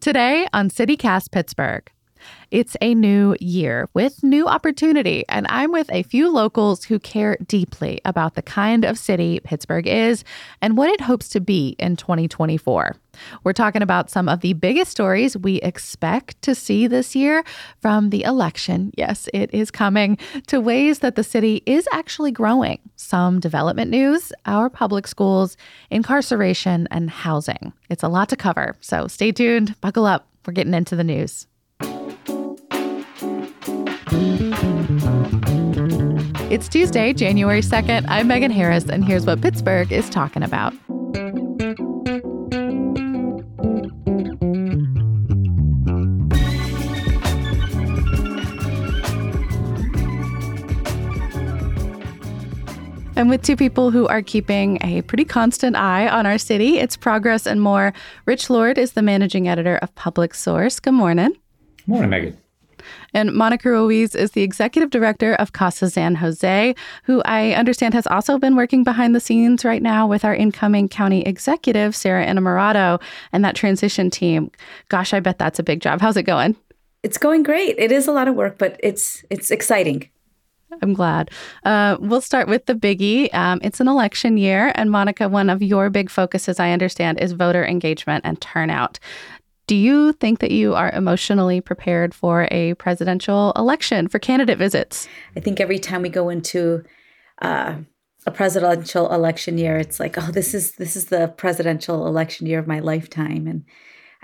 Today on CityCast Pittsburgh. It's a new year with new opportunity, and I'm with a few locals who care deeply about the kind of city Pittsburgh is and what it hopes to be in 2024. We're talking about some of the biggest stories we expect to see this year from the election. Yes, it is coming to ways that the city is actually growing. Some development news, our public schools, incarceration, and housing. It's a lot to cover, so stay tuned, buckle up. We're getting into the news. It's Tuesday, January 2nd. I'm Megan Harris, and here's what Pittsburgh is talking about. I'm with two people who are keeping a pretty constant eye on our city, its progress, and more. Rich Lord is the managing editor of Public Source. Good morning. Morning, Megan. And Monica Ruiz is the executive director of Casa San Jose, who I understand has also been working behind the scenes right now with our incoming county executive, Sara Innamorato, and that transition team. Gosh, I bet that's a big job. How's it going? It's going great. It is a lot of work, but it's it's exciting. I'm glad. Uh, we'll start with the biggie. Um, it's an election year, and Monica, one of your big focuses, I understand, is voter engagement and turnout. Do you think that you are emotionally prepared for a presidential election, for candidate visits? I think every time we go into uh, a presidential election year, it's like, oh, this is this is the presidential election year of my lifetime, and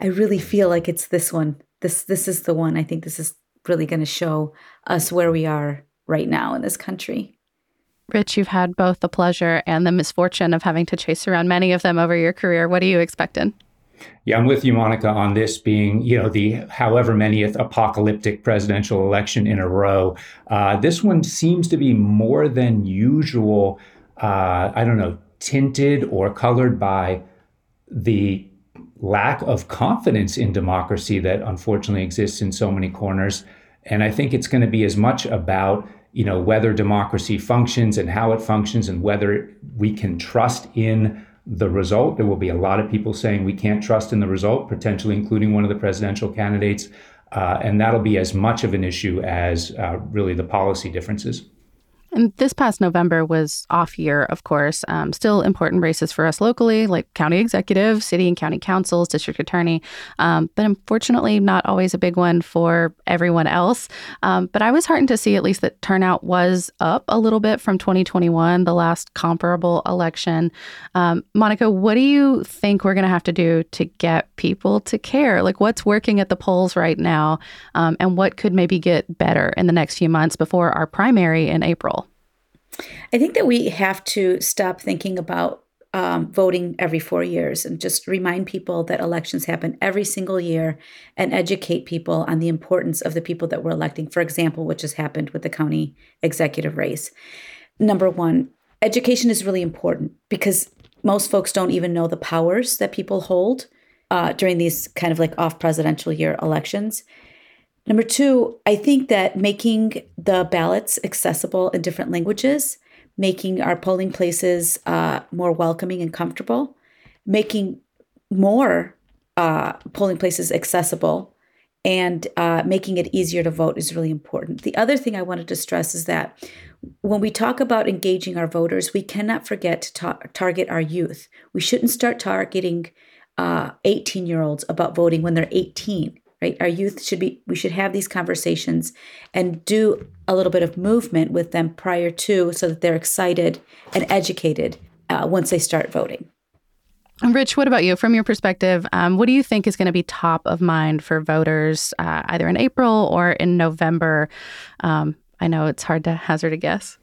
I really feel like it's this one. This this is the one. I think this is really going to show us where we are right now in this country. Rich, you've had both the pleasure and the misfortune of having to chase around many of them over your career. What are you expecting? Yeah, I'm with you, Monica, on this being, you know, the however many apocalyptic presidential election in a row. Uh, this one seems to be more than usual, uh, I don't know, tinted or colored by the lack of confidence in democracy that unfortunately exists in so many corners. And I think it's going to be as much about you know whether democracy functions and how it functions and whether we can trust in the result. There will be a lot of people saying we can't trust in the result, potentially including one of the presidential candidates. Uh, and that'll be as much of an issue as uh, really the policy differences. And this past November was off year, of course. Um, still important races for us locally, like county executive, city and county councils, district attorney. Um, but unfortunately, not always a big one for everyone else. Um, but I was heartened to see at least that turnout was up a little bit from 2021, the last comparable election. Um, Monica, what do you think we're going to have to do to get people to care? Like, what's working at the polls right now, um, and what could maybe get better in the next few months before our primary in April? I think that we have to stop thinking about um, voting every four years and just remind people that elections happen every single year and educate people on the importance of the people that we're electing. For example, which has happened with the county executive race. Number one, education is really important because most folks don't even know the powers that people hold uh, during these kind of like off presidential year elections. Number two, I think that making the ballots accessible in different languages, making our polling places uh, more welcoming and comfortable, making more uh, polling places accessible, and uh, making it easier to vote is really important. The other thing I wanted to stress is that when we talk about engaging our voters, we cannot forget to ta- target our youth. We shouldn't start targeting 18 uh, year olds about voting when they're 18 right our youth should be we should have these conversations and do a little bit of movement with them prior to so that they're excited and educated uh, once they start voting Rich, what about you? From your perspective, um, what do you think is going to be top of mind for voters uh, either in April or in November? Um, I know it's hard to hazard a guess.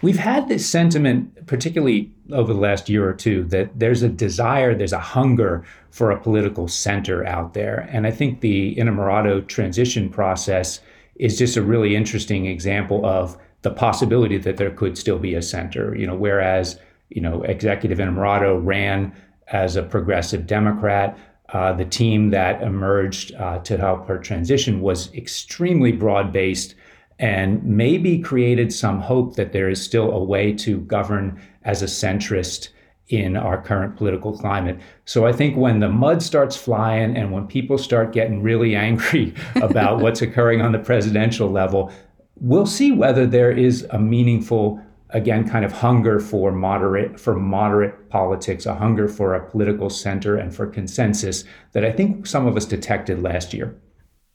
We've had this sentiment, particularly over the last year or two, that there's a desire, there's a hunger for a political center out there. And I think the Innamorato transition process is just a really interesting example of the possibility that there could still be a center. You know, whereas, you know, Executive Innamorato ran as a progressive Democrat, uh, the team that emerged uh, to help her transition was extremely broad based and maybe created some hope that there is still a way to govern as a centrist in our current political climate. So I think when the mud starts flying and when people start getting really angry about what's occurring on the presidential level, we'll see whether there is a meaningful again kind of hunger for moderate for moderate politics a hunger for a political center and for consensus that i think some of us detected last year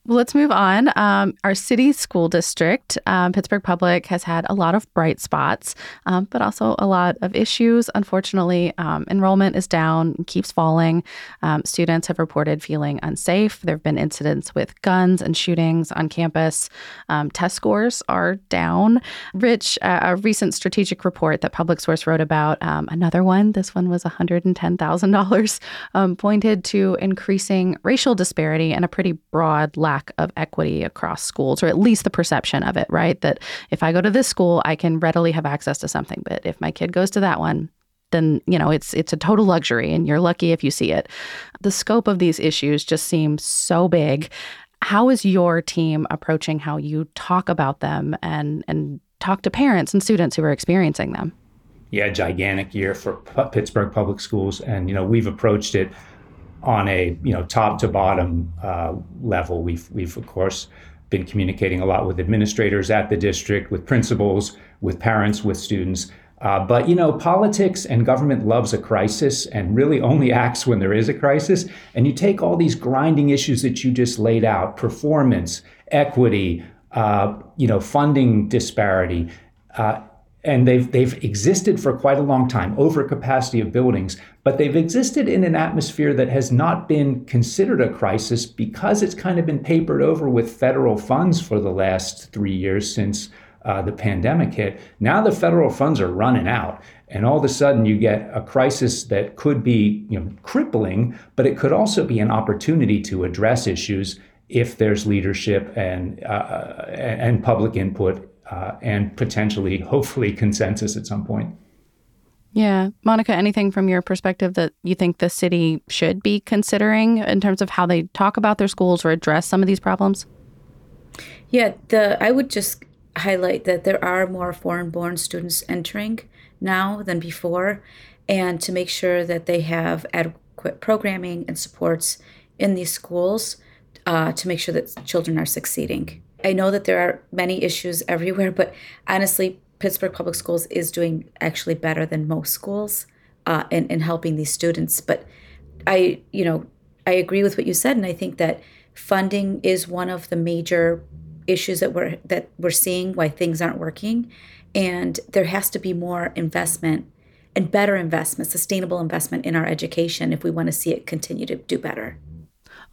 well, let's move on. Um, our city school district, um, Pittsburgh Public, has had a lot of bright spots, um, but also a lot of issues. Unfortunately, um, enrollment is down, keeps falling. Um, students have reported feeling unsafe. There have been incidents with guns and shootings on campus. Um, test scores are down. Rich, uh, a recent strategic report that Public Source wrote about, another one, this one was $110,000, pointed to increasing racial disparity and a pretty broad lack lack of equity across schools, or at least the perception of it, right? That if I go to this school, I can readily have access to something. But if my kid goes to that one, then you know it's it's a total luxury and you're lucky if you see it. The scope of these issues just seems so big. How is your team approaching how you talk about them and and talk to parents and students who are experiencing them? Yeah, gigantic year for Pittsburgh Public Schools and you know we've approached it on a you know top to bottom uh, level. We've we've of course been communicating a lot with administrators at the district, with principals, with parents, with students. Uh, but you know, politics and government loves a crisis and really only acts when there is a crisis. And you take all these grinding issues that you just laid out: performance, equity, uh, you know, funding disparity. Uh, and they've they've existed for quite a long time overcapacity of buildings but they've existed in an atmosphere that has not been considered a crisis because it's kind of been papered over with federal funds for the last 3 years since uh, the pandemic hit. Now the federal funds are running out and all of a sudden you get a crisis that could be you know crippling but it could also be an opportunity to address issues if there's leadership and uh, and public input uh, and potentially, hopefully, consensus at some point. Yeah. Monica, anything from your perspective that you think the city should be considering in terms of how they talk about their schools or address some of these problems? Yeah, the I would just highlight that there are more foreign-born students entering now than before and to make sure that they have adequate programming and supports in these schools uh, to make sure that children are succeeding. I know that there are many issues everywhere, but honestly, Pittsburgh Public Schools is doing actually better than most schools uh, in, in helping these students. But I, you know, I agree with what you said, and I think that funding is one of the major issues that we're that we're seeing why things aren't working, and there has to be more investment and better investment, sustainable investment in our education if we want to see it continue to do better.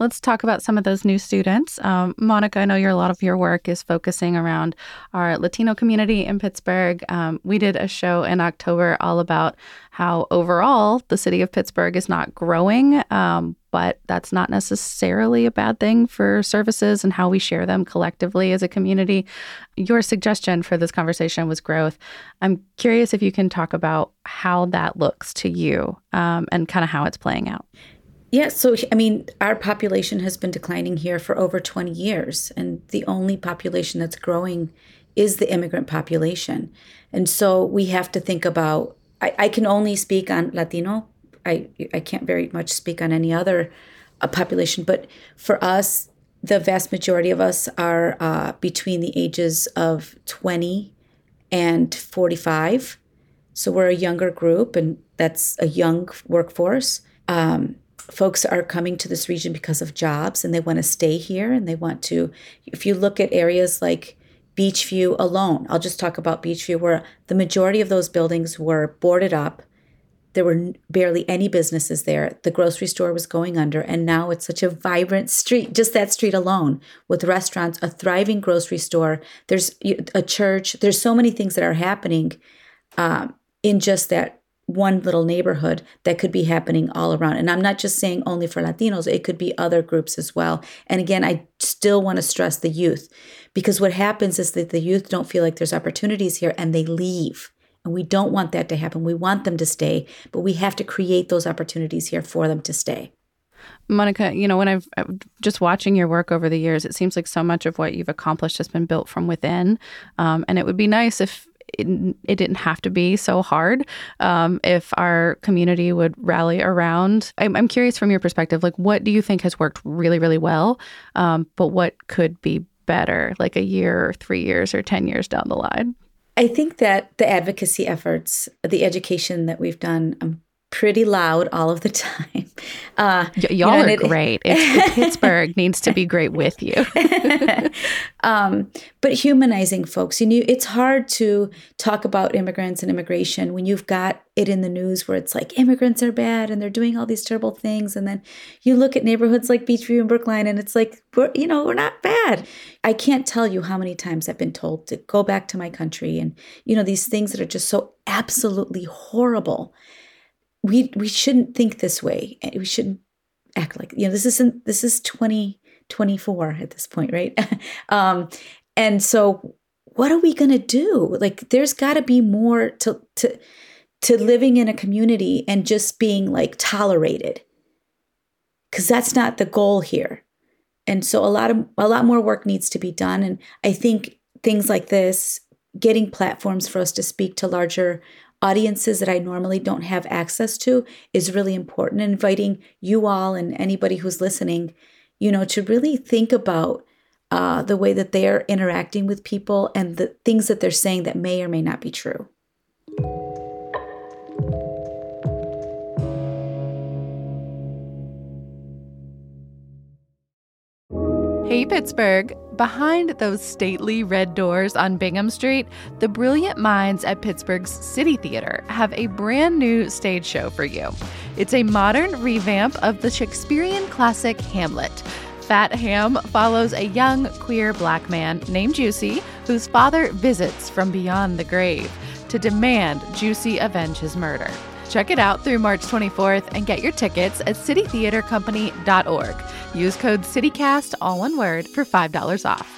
Let's talk about some of those new students. Um, Monica, I know a lot of your work is focusing around our Latino community in Pittsburgh. Um, we did a show in October all about how overall the city of Pittsburgh is not growing, um, but that's not necessarily a bad thing for services and how we share them collectively as a community. Your suggestion for this conversation was growth. I'm curious if you can talk about how that looks to you um, and kind of how it's playing out. Yeah, so I mean, our population has been declining here for over 20 years, and the only population that's growing is the immigrant population. And so we have to think about, I, I can only speak on Latino, I, I can't very much speak on any other uh, population, but for us, the vast majority of us are uh, between the ages of 20 and 45. So we're a younger group, and that's a young workforce. Um, folks are coming to this region because of jobs and they want to stay here and they want to if you look at areas like Beechview alone i'll just talk about Beechview, where the majority of those buildings were boarded up. There were barely any businesses there. The grocery store was going under and now it's such a vibrant street just that street alone with restaurants a thriving grocery store. There's a church. There's so many things that are happening um, in just that one little neighborhood that could be happening all around. And I'm not just saying only for Latinos, it could be other groups as well. And again, I still want to stress the youth because what happens is that the youth don't feel like there's opportunities here and they leave. And we don't want that to happen. We want them to stay, but we have to create those opportunities here for them to stay. Monica, you know, when I've just watching your work over the years, it seems like so much of what you've accomplished has been built from within. Um, and it would be nice if it, it didn't have to be so hard um, if our community would rally around. I'm, I'm, curious from your perspective, like what do you think has worked really, really well, um, but what could be better, like a year, or three years, or ten years down the line? I think that the advocacy efforts, the education that we've done, I'm pretty loud all of the time. Uh, y- y'all you know, are it, great. It's, Pittsburgh needs to be great with you. um, but humanizing folks, you know, it's hard to talk about immigrants and immigration when you've got it in the news where it's like immigrants are bad and they're doing all these terrible things, and then you look at neighborhoods like Beechview and Brookline, and it's like we're, you know, we're not bad. I can't tell you how many times I've been told to go back to my country, and you know, these things that are just so absolutely horrible we we shouldn't think this way. We shouldn't act like you know this isn't this is 2024 at this point, right? um, and so what are we going to do? Like there's got to be more to to to living in a community and just being like tolerated. Cuz that's not the goal here. And so a lot of a lot more work needs to be done and I think things like this getting platforms for us to speak to larger audiences that I normally don't have access to is really important. Inviting you all and anybody who's listening, you know, to really think about uh, the way that they're interacting with people and the things that they're saying that may or may not be true. Hey, Pittsburgh. Behind those stately red doors on Bingham Street, the brilliant minds at Pittsburgh's City Theater have a brand new stage show for you. It's a modern revamp of the Shakespearean classic Hamlet. Fat Ham follows a young queer black man named Juicy, whose father visits from beyond the grave to demand Juicy avenge his murder. Check it out through March 24th and get your tickets at citytheatercompany.org. Use code CityCast, all one word, for $5 off.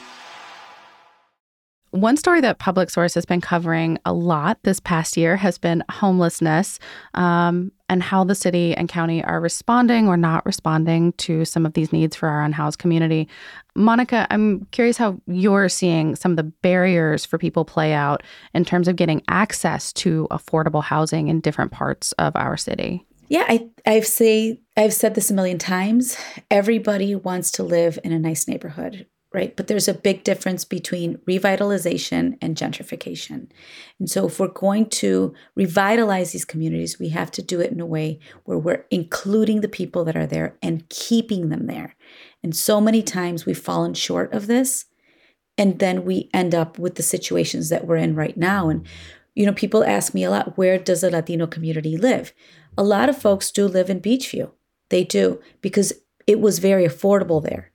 One story that Public Source has been covering a lot this past year has been homelessness um, and how the city and county are responding or not responding to some of these needs for our unhoused community. Monica, I'm curious how you're seeing some of the barriers for people play out in terms of getting access to affordable housing in different parts of our city. Yeah, I, I've say I've said this a million times. Everybody wants to live in a nice neighborhood right? But there's a big difference between revitalization and gentrification. And so, if we're going to revitalize these communities, we have to do it in a way where we're including the people that are there and keeping them there. And so many times we've fallen short of this. And then we end up with the situations that we're in right now. And, you know, people ask me a lot where does the Latino community live? A lot of folks do live in Beechview. They do because it was very affordable there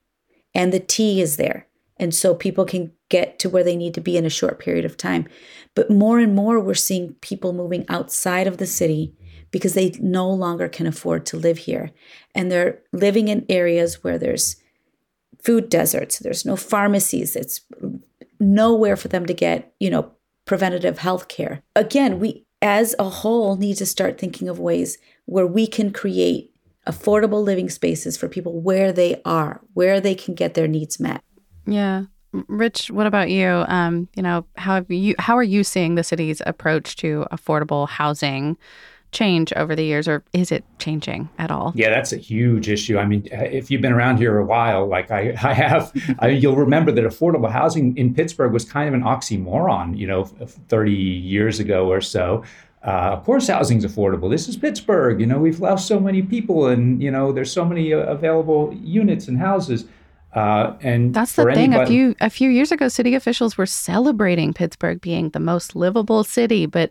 and the T is there. And so people can get to where they need to be in a short period of time. But more and more, we're seeing people moving outside of the city because they no longer can afford to live here. And they're living in areas where there's food deserts, there's no pharmacies, it's nowhere for them to get, you know, preventative health care. Again, we as a whole need to start thinking of ways where we can create affordable living spaces for people where they are, where they can get their needs met. Yeah. Rich, what about you? Um, you know, how have you how are you seeing the city's approach to affordable housing change over the years, or is it changing at all? Yeah, that's a huge issue. I mean, if you've been around here a while, like I, I have, I, you'll remember that affordable housing in Pittsburgh was kind of an oxymoron, you know, 30 years ago or so. Uh, of course, housing's affordable. This is Pittsburgh. You know, we've lost so many people, and you know, there's so many uh, available units and houses. Uh, and that's the thing. Anybody, a few a few years ago, city officials were celebrating Pittsburgh being the most livable city, but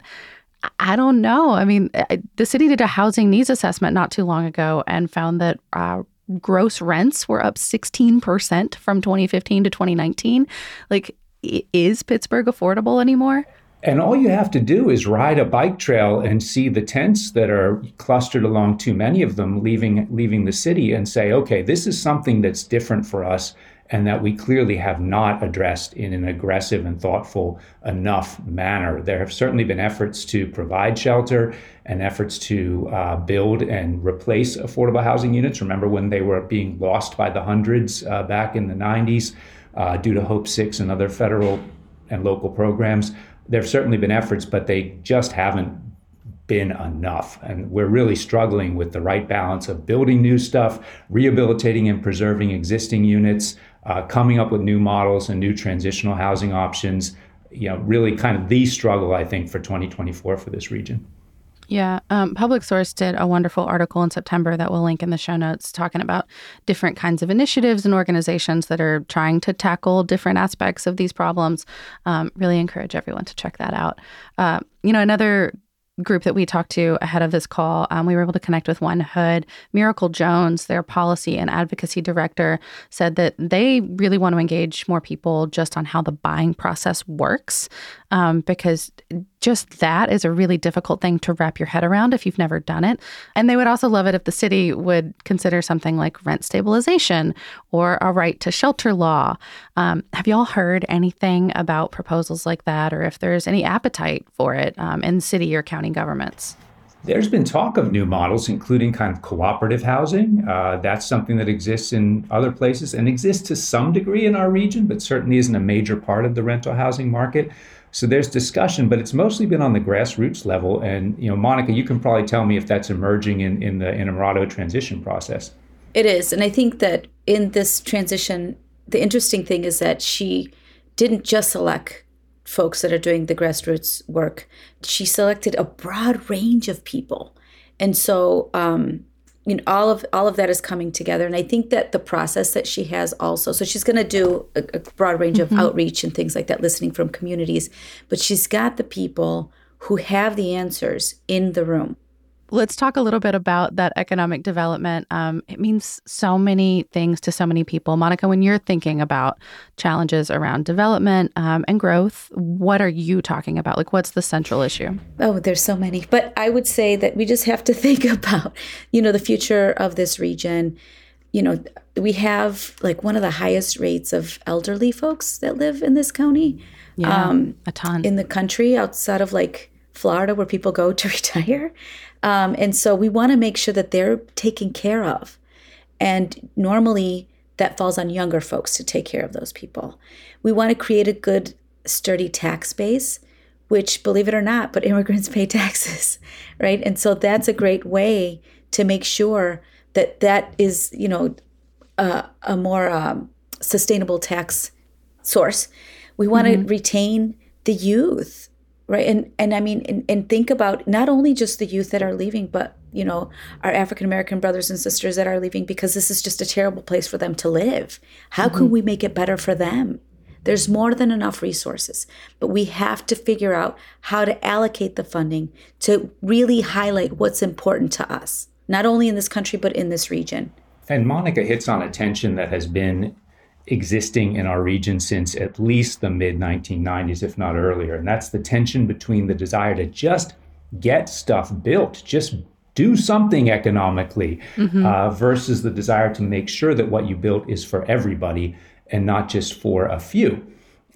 I don't know. I mean, the city did a housing needs assessment not too long ago and found that uh, gross rents were up 16% from 2015 to 2019. Like, is Pittsburgh affordable anymore? And all you have to do is ride a bike trail and see the tents that are clustered along too many of them leaving leaving the city and say, okay, this is something that's different for us and that we clearly have not addressed in an aggressive and thoughtful enough manner. There have certainly been efforts to provide shelter and efforts to uh, build and replace affordable housing units. Remember when they were being lost by the hundreds uh, back in the 90s uh, due to Hope 6 and other federal and local programs. There have certainly been efforts, but they just haven't been enough. And we're really struggling with the right balance of building new stuff, rehabilitating and preserving existing units, uh, coming up with new models and new transitional housing options. You know, really kind of the struggle, I think, for 2024 for this region. Yeah. Um, Public Source did a wonderful article in September that we'll link in the show notes talking about different kinds of initiatives and organizations that are trying to tackle different aspects of these problems. Um, really encourage everyone to check that out. Uh, you know, another group that we talked to ahead of this call, um, we were able to connect with 1Hood. Miracle Jones, their policy and advocacy director, said that they really want to engage more people just on how the buying process works, um, because just that is a really difficult thing to wrap your head around if you've never done it. And they would also love it if the city would consider something like rent stabilization or a right to shelter law. Um, have y'all heard anything about proposals like that, or if there's any appetite for it um, in city or county governments? There's been talk of new models, including kind of cooperative housing. Uh, that's something that exists in other places and exists to some degree in our region, but certainly isn't a major part of the rental housing market. So there's discussion, but it's mostly been on the grassroots level. And you know, Monica, you can probably tell me if that's emerging in, in the Innamorato transition process. It is, and I think that in this transition, the interesting thing is that she didn't just select folks that are doing the grassroots work. She selected a broad range of people, and so um, you know all of all of that is coming together and i think that the process that she has also so she's going to do a, a, broad range mm-hmm. of outreach and things like that listening from communities but she's got the people who have the answers in the room Let's talk a little bit about that economic development. Um, it means so many things to so many people. Monica, when you're thinking about challenges around development um, and growth, what are you talking about? Like, what's the central issue? Oh, there's so many. But I would say that we just have to think about, you know, the future of this region. You know, we have like one of the highest rates of elderly folks that live in this county. Yeah, um, a ton. In the country outside of like Florida, where people go to retire. Um, and so we want to make sure that they're taken care of. And normally that falls on younger folks to take care of those people. We want to create a good, sturdy tax base, which, believe it or not, but immigrants pay taxes, right? And so that's a great way to make sure that that is, you know, a, a more um, sustainable tax source. We want mm-hmm. to retain the youth right and and i mean and, and think about not only just the youth that are leaving but you know our african american brothers and sisters that are leaving because this is just a terrible place for them to live. How mm-hmm. can we make it better for them? There's more than enough resources but we have to figure out how to allocate the funding to really highlight what's important to us not only in this country but in this region. And monica hits on a tension that has been existing in our region since at least the mid 1990s, if not earlier. And that's the tension between the desire to just get stuff built, just do something economically, mm-hmm. uh, versus the desire to make sure that what you built is for everybody and not just for a few.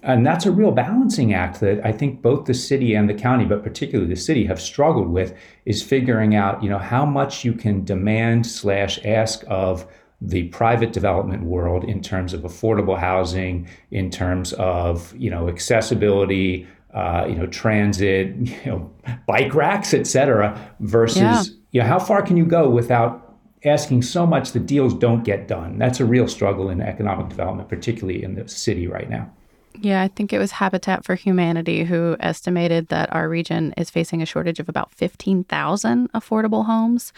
And that's a real balancing act that I think both the city and the county, but particularly the city, have struggled with is figuring out, you know, how much you can demand slash ask of the private development world in terms of affordable housing, in terms of you know accessibility, uh, you know transit, you know bike racks, et cetera, versus yeah. you know how far can you go without asking so much that deals don't get done. That's a real struggle in economic development, particularly in the city right now. Yeah, I think it was Habitat for Humanity who estimated that our region is facing a shortage of about 15,000 affordable homes.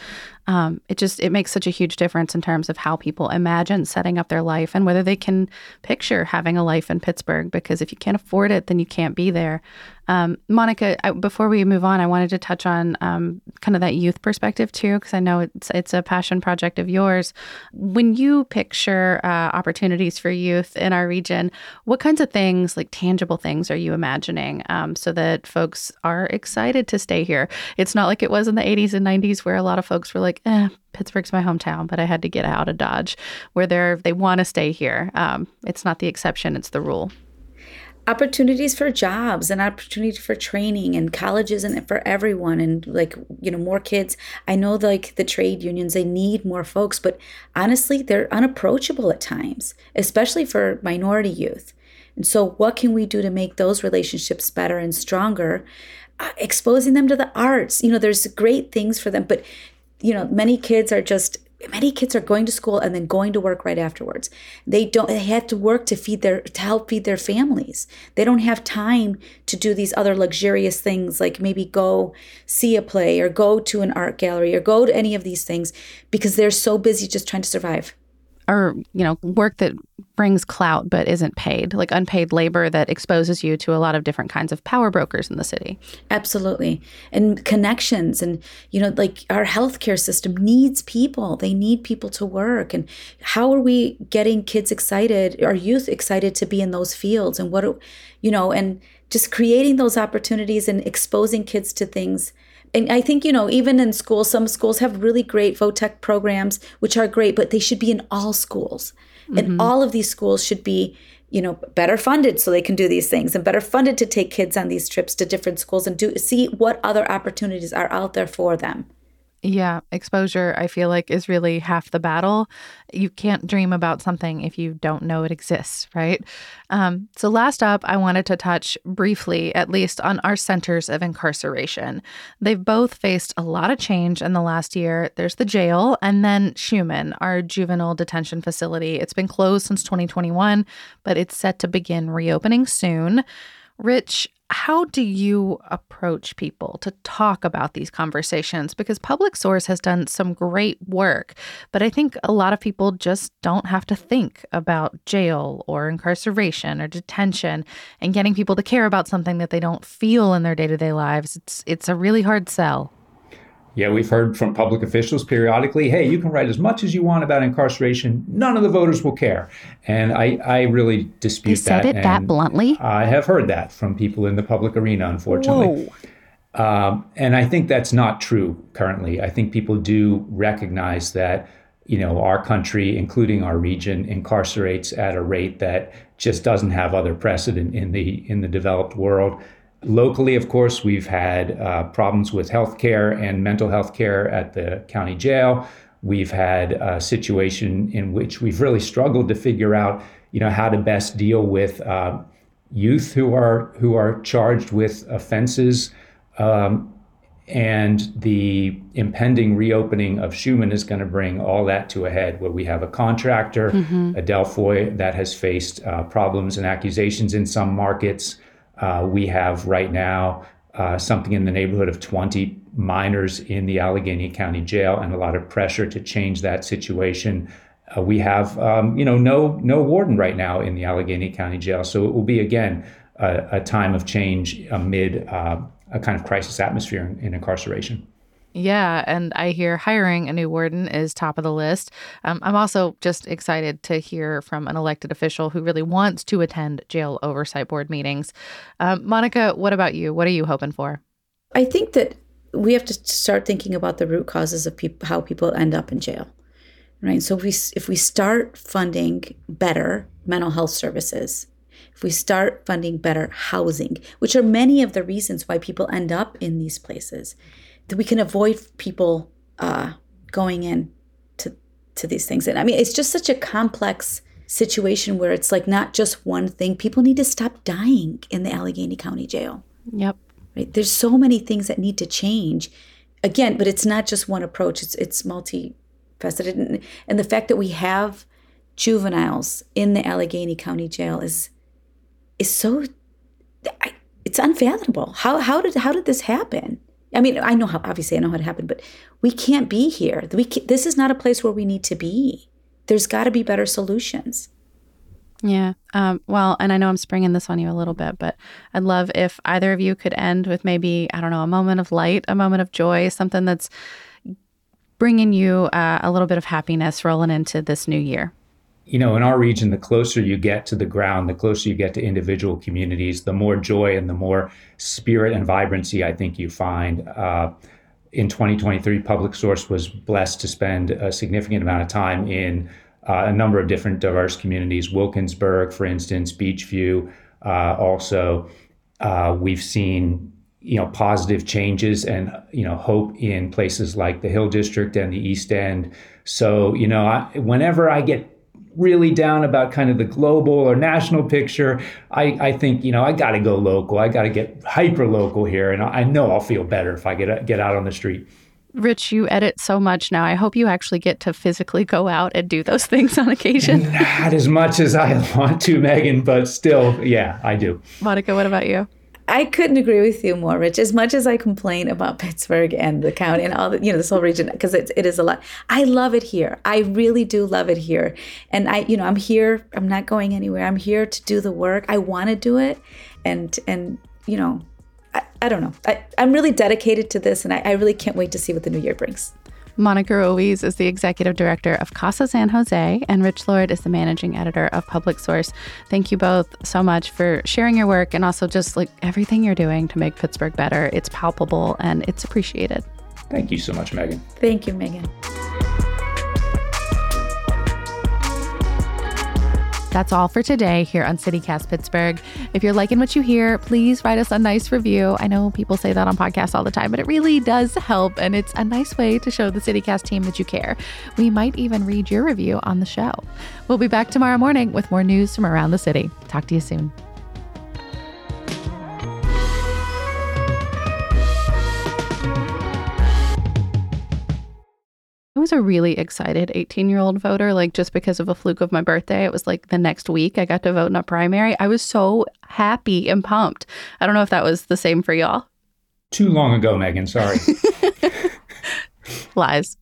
Um, it just it makes such a huge difference in terms of how people imagine setting up their life and whether they can picture having a life in Pittsburgh. Because if you can't afford it, then you can't be there. Um, Monica, I, before we move on, I wanted to touch on um, kind of that youth perspective too, because I know it's it's a passion project of yours. When you picture uh, opportunities for youth in our region, what kinds of things, like tangible things, are you imagining um, so that folks are excited to stay here? It's not like it was in the 80s and 90s where a lot of folks were like, eh, Pittsburgh's my hometown, but I had to get out of Dodge, where they're they want to stay here. Um, it's not the exception; it's the rule opportunities for jobs and opportunity for training and colleges and for everyone and like you know more kids i know like the trade unions they need more folks but honestly they're unapproachable at times especially for minority youth And so, what can we do to make those relationships better and stronger? Uh, exposing them to the arts. You know, there's great things for them, but, you know, many kids are just many kids are going to school and then going to work right afterwards. They don't they had to work to feed their to help feed their families. They don't have time to do these other luxurious things like maybe go see a play or go to an art gallery or go to any of these things because they're so busy just trying to survive or you know work that brings clout but isn't paid like unpaid labor that exposes you to a lot of different kinds of power brokers in the city. Absolutely. And connections and you know like our healthcare system needs people. They need people to work. And how are we getting kids excited our youth excited to be in those fields? And what you know and just creating those opportunities and exposing kids to things and I think, you know, even in schools, some schools have really great VOTEC programs, which are great, but they should be in all schools. Mm-hmm. And all of these schools should be, you know, better funded so they can do these things and better funded to take kids on these trips to different schools and do see what other opportunities are out there for them. Yeah, exposure, I feel like, is really half the battle. You can't dream about something if you don't know it exists, right? Um, so, last up, I wanted to touch briefly, at least, on our centers of incarceration. They've both faced a lot of change in the last year. There's the jail, and then Shuman, our juvenile detention facility. It's been closed since 2021, but it's set to begin reopening soon. Rich, how do you approach people to talk about these conversations? Because Public Source has done some great work, but I think a lot of people just don't have to think about jail or incarceration or detention and getting people to care about something that they don't feel in their day to day lives. It's, it's a really hard sell. Yeah, we've heard from public officials periodically, hey, you can write as much as you want about incarceration. None of the voters will care. And I, I really dispute they said that. it that bluntly? I have heard that from people in the public arena, unfortunately. Um, and I think that's not true currently. I think people do recognize that, you know, our country, including our region, incarcerates at a rate that just doesn't have other precedent in the in the developed world. Locally, of course, we've had uh, problems with healthcare and mental health care at the county jail. We've had a situation in which we've really struggled to figure out, you know, how to best deal with uh, youth who are who are charged with offenses. Um, and the impending reopening of Shuman is going to bring all that to a head, where we have a contractor, mm-hmm. That has faced uh, problems and accusations in some markets. Uh, we have right now uh, something in the neighborhood of 20 minors in the Allegheny County Jail, and a lot of pressure to change that situation. Uh, we have, um, you know, no no warden right now in the Allegheny County Jail, so it will be again a, a time of change amid uh, a kind of crisis atmosphere in, in incarceration. Yeah, and I hear hiring a new warden is top of the list. Um, I'm also just excited to hear from an elected official who really wants to attend jail oversight board meetings. Um, Monica, what about you? What are you hoping for? I think that we have to start thinking about the root causes of people, how people end up in jail, right? So if we if we start funding better mental health services, if we start funding better housing, which are many of the reasons why people end up in these places that we can avoid people uh, going in to to these things. And I mean, it's just such a complex situation where it's like not just one thing. People need to stop dying in the Allegheny County Jail. Yep. Right. There's so many things that need to change. Again, but it's not just one approach. It's it's multifaceted, and, and the fact that we have juveniles in the Allegheny County Jail is is so. I, it's unfathomable. How how did how did this happen? I mean, I know how obviously I know how it happened, but we can't be here. We can, this is not a place where we need to be. There's got to be better solutions. Yeah. Um, well, and I know I'm springing this on you a little bit, but I'd love if either of you could end with maybe, I don't know, a moment of light, a moment of joy, something that's bringing you uh, a little bit of happiness rolling into this new year you know, in our region, the closer you get to the ground, the closer you get to individual communities, the more joy and the more spirit and vibrancy I think you find. Uh, in 2023, Public Source was blessed to spend a significant amount of time in uh, a number of different diverse communities. Wilkinsburg, for instance, Beechview. Uh, also, uh, we've seen you know positive changes and you know hope in places like the Hill District and the East End. So you know, I, whenever I get really down about kind of the global or national picture, I, I think, you know, I got to go local. I got to get hyper local here. And I know I'll feel better if I get, get out on the street. Rich, you edit so much now. I hope you actually get to physically go out and do those things on occasion. Not as much as I want to, Megan, but still, yeah, I do. Monica, what about you? I couldn't agree with you more, Rich. As much as I complain about Pittsburgh and the county and all the, you know, this whole region, because it, it is a lot. I love it here. I really do love it here. And I, you know, I'm here. I'm not going anywhere. I'm here to do the work. I want to do it. And, and, you know, I, I don't know. I, I'm really dedicated to this and I, I really can't wait to see what the new year brings. Monica Ruiz is the executive director of Casa San Jose, and Rich Lord is the managing editor of Public Source. Thank you both so much for sharing your work and also just like everything you're doing to make Pittsburgh better. It's palpable and it's appreciated. Thank you so much, Megan. Thank you, Megan. That's all for today here on CityCast Pittsburgh. If you're liking what you hear, please write us a nice review. I know people say that on podcasts all the time, but it really does help. And it's a nice way to show the CityCast team that you care. We might even read your review on the show. We'll be back tomorrow morning with more news from around the city. Talk to you soon. Was a really excited 18 year old voter, like just because of a fluke of my birthday. It was like the next week I got to vote in a primary. I was so happy and pumped. I don't know if that was the same for y'all. Too long ago, Megan. Sorry. Lies.